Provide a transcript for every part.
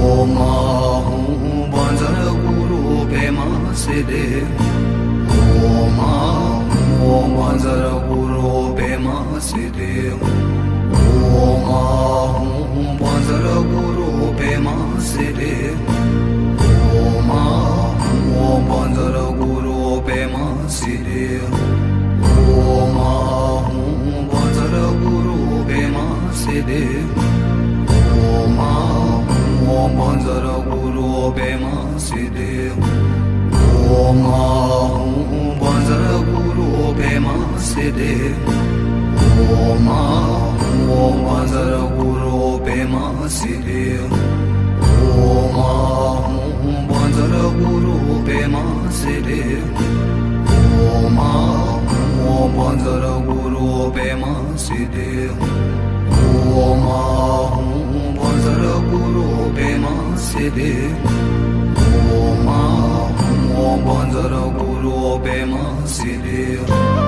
O Ahum Banjara Guru Pema Sede देखो ओ माँ ओ माँ जरा गुरो पे माँ सिरे ओ माँ ओ माँ जरा गुरो पे माँ सिरे ओ माँ ओ माँ जरा गुरो पे माँ सिरे ओ माँ ओ माँ जरा गुरो पे माँ सिरे ओ माँ ओ माँ जरा गुरो पे माँ सिरे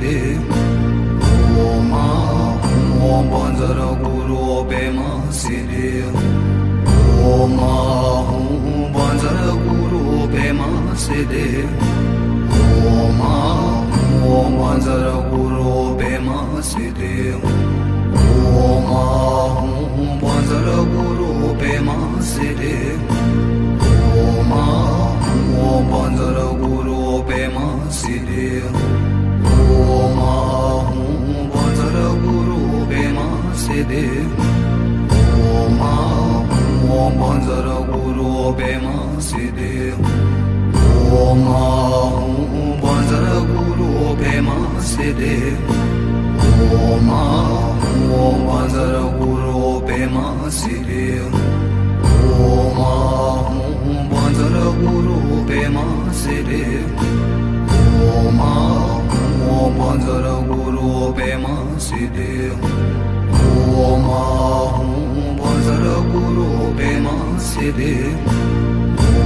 दे ओ मा ओ बंजर गुरु बे मा से दे ओ मा हूं बंजर गुरु बे मा से दे ओ मा ओ बंजर गुरु बे मा से दे ओ मा हूं बंजर गुरु बे मा से दे दे ओम ओम जर गुरु बेमा से दे ओम जर गुरु बेमा से दे ओम ओम जर गुरु बेमा से दे ओम जर गुरु बेमा से दे ओम ओम जर गुरु बेमा से दे dedim.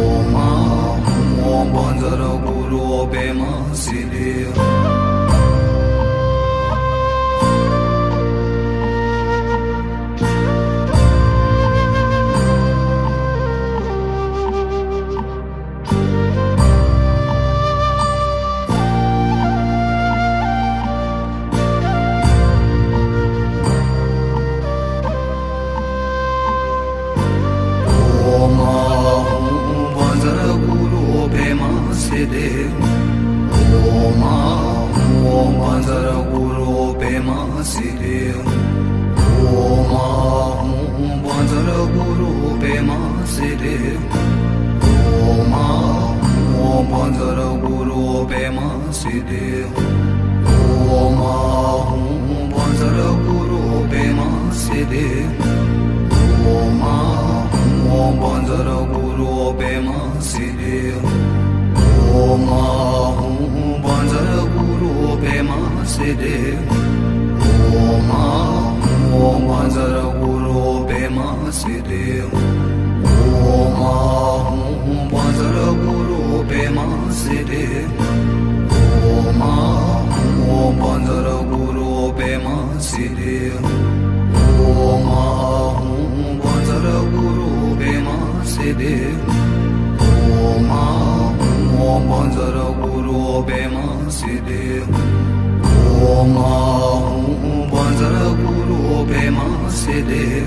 Oma, oma bandara guru obema silim বজর গুরু বেমা সিদে ও মা বজর গুরু বেমা সিদে ও মা ও বজর গুরু বেমা সিদে ও মা বজর গুরু বেমা সিদে ও মা ও বজর গুরু বেমা সিদে percebeu Oma, uma guru bema sideu Oma, um banzara guru bema sideu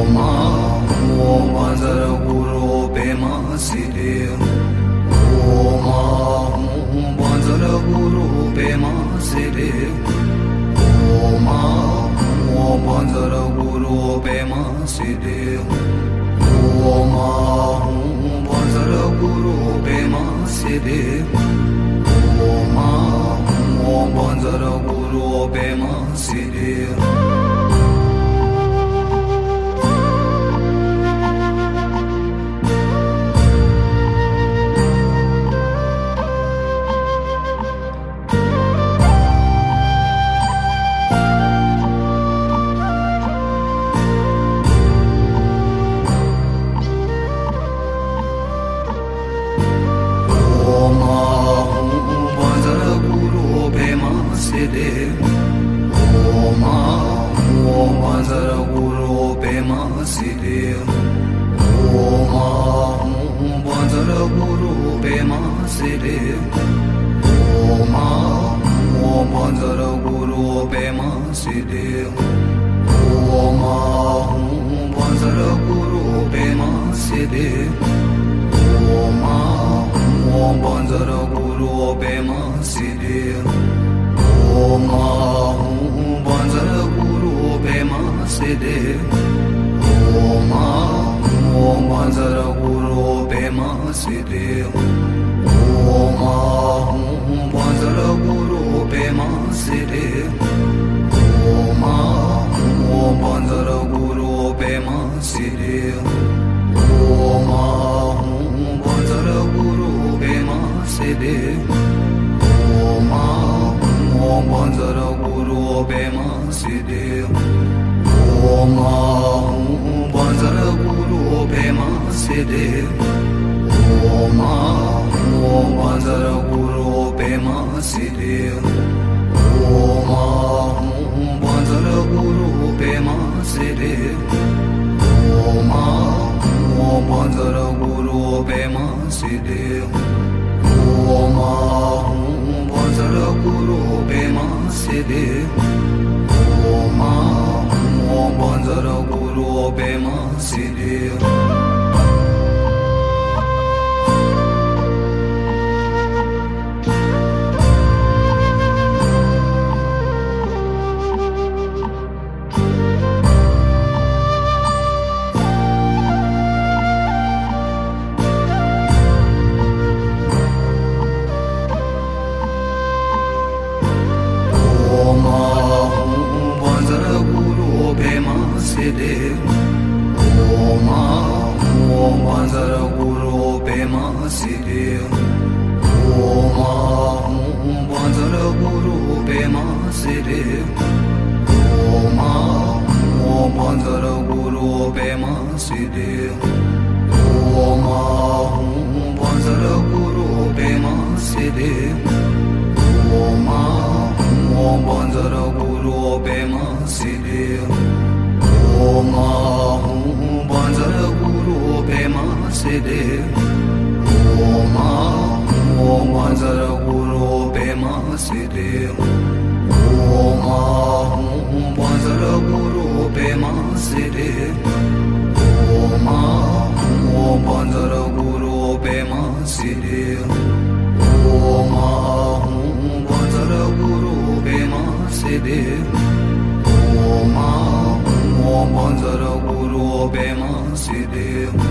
Oma, um banzara guru bema sideu Oma, um banzara guru bema sideu Oma, um banzara guru bema sideu 我吗？माह वजर गुरु बे मासे देव ओ मा वजर गुरु बे मासी देव ओ महू वजर गुरु बे banzara guru bema sidir Om Ahu banzara guru bema sidir Om Ahu banzara guru bema sidir Om Ahu banzara guru bema sidir Om Ahu banzara guru bema sidir Pema Siddhi Om Ahum Bajra Guru Pema Siddhi Om Ahum Bajra Guru Pema Siddhi Om Ahum Bajra Guru Pema Siddhi Om Om Bajra Guru Pema Siddhi Pema Siddhi Om Ahum Bajra Guru Pema ಿದೆ ಓಮ ಓಮ ಜರ ಗುರು ಪೇಮಾಸಿದೆ ಓಮ ಓಮ ಜರ ಗುರು ಪೇಮಾಸಿದೆ ಓಮ ಓಮ ಜರ ಗುರು ಪೇಮಾಸಿದೆ ಓಮ ಓಮ ಜರ ಗುರು ಪೇಮಾಸಿದೆ ಓಮ ಓಮ ಜರ ಗುರು ಪೇಮಾಸಿದೆ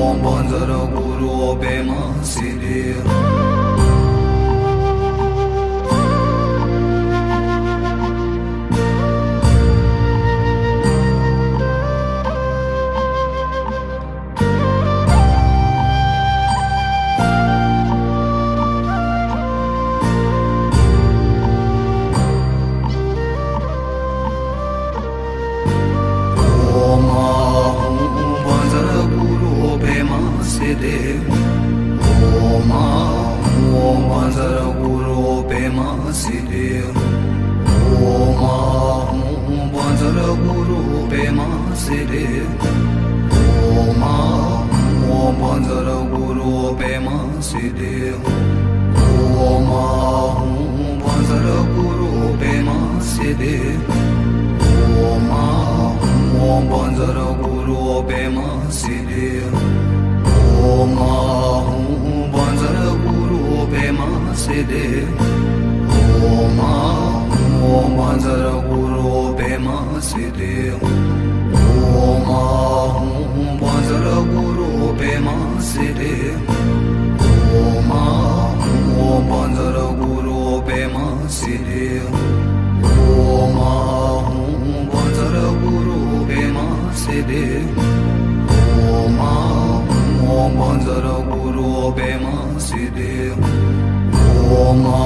banzara guru be ma siddhi सिदेव ओ माँ बंजर गुरु पेमा सिदेव ओ माँ बंजर गुरु पेमा सिदेव ओ माँ बंजर गुरु पेमा सिदेव ओ माँ बंजर गुरु पेमा सिदेव ओ माँ बंजर गुरु पेमा सिदेव ओमा ओमा जरा गुरो बेमा सिदे ओमा ओमा जरा गुरो बेमा सिदे ओमा ओमा जरा गुरो बेमा सिदे ओमा ओमा जरा गुरो बेमा सिदे ओमा ओमा जरा गुरो बेमा सिदे ओमा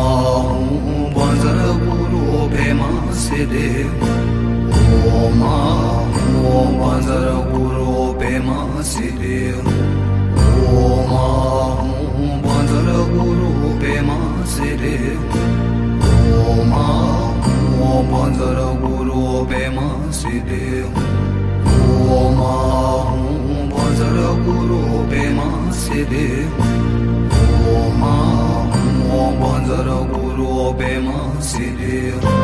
सिरे ओ मा ओ मा जर गुरो पे मा सिरे ओ मा ओ मा जर गुरो पे मा सिरे ओ मा ओ मा जर गुरो पे मा सिरे ओ मा ओ मा जर गुरो पे मा सिरे ओ मा ओ मा जर गुरो पे मा सिरे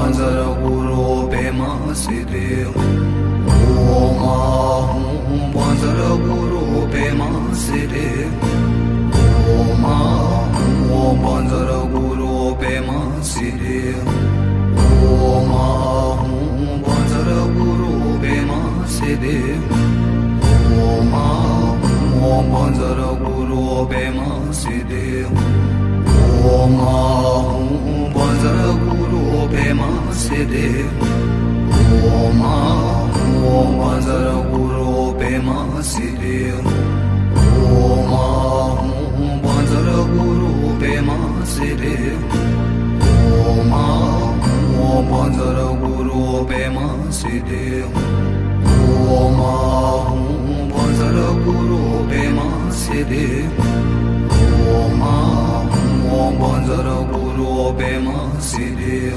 मंजर गुरु बेमा पेमा सिदे ओम आहूं मंजर गुरु बेमा से देव ओ आहूं मंजर गुरु पेमा सिदे ओम आहूं मंजर गुरु बेमा पेमा सिदे ओम आहूं मंजर गुरु बेमा से देव ओ मा pe mase de. Roma Roma zarguro pe mase de. Roma Roma zarguro pe mase de. Roma Roma zarguro pe mase de. Roma Roma zarguro pe mase de. Roma obema sidia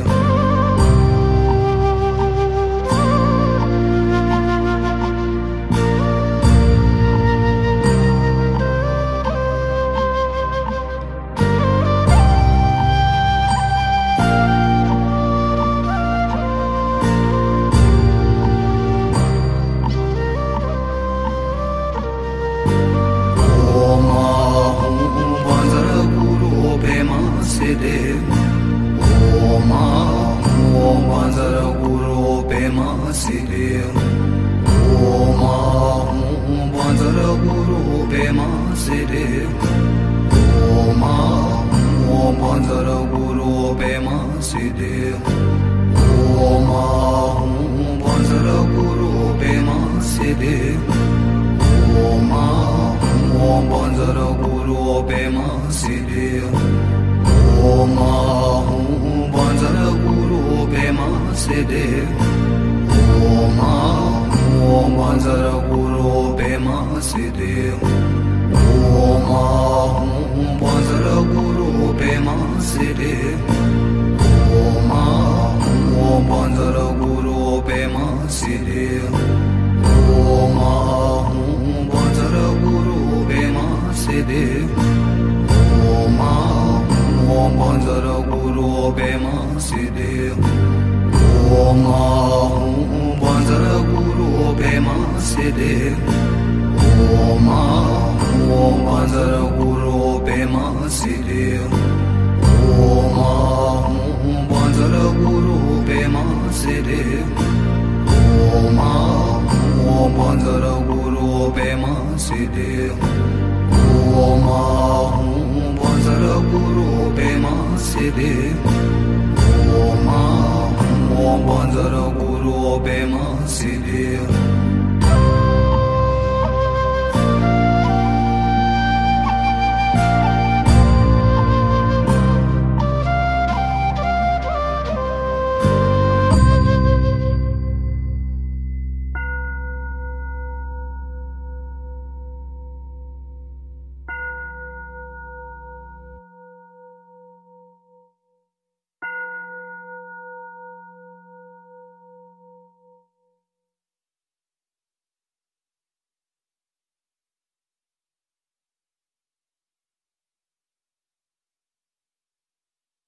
हूँ वज्र गुरु पेमासिरे ओ माँ हूँ वज्र गुरु पेमासिरे ओ माँ हूँ वज्र गुरु पेमासिरे ओ माँ हूँ वज्र गुरु पेमासिरे ओ माँ हूँ वज्र गुरु पेमासिरे ओ माँ ओ मजर गुरु पेमा सिरे ओ मामू मजर गुरु पेमा सिरे। ओ मामू मजर गुरु पेमा सिरे। ओ मामू मजर गुरु पेमा सिरे। ओ मामू मजर गुरु पेमा सिरे।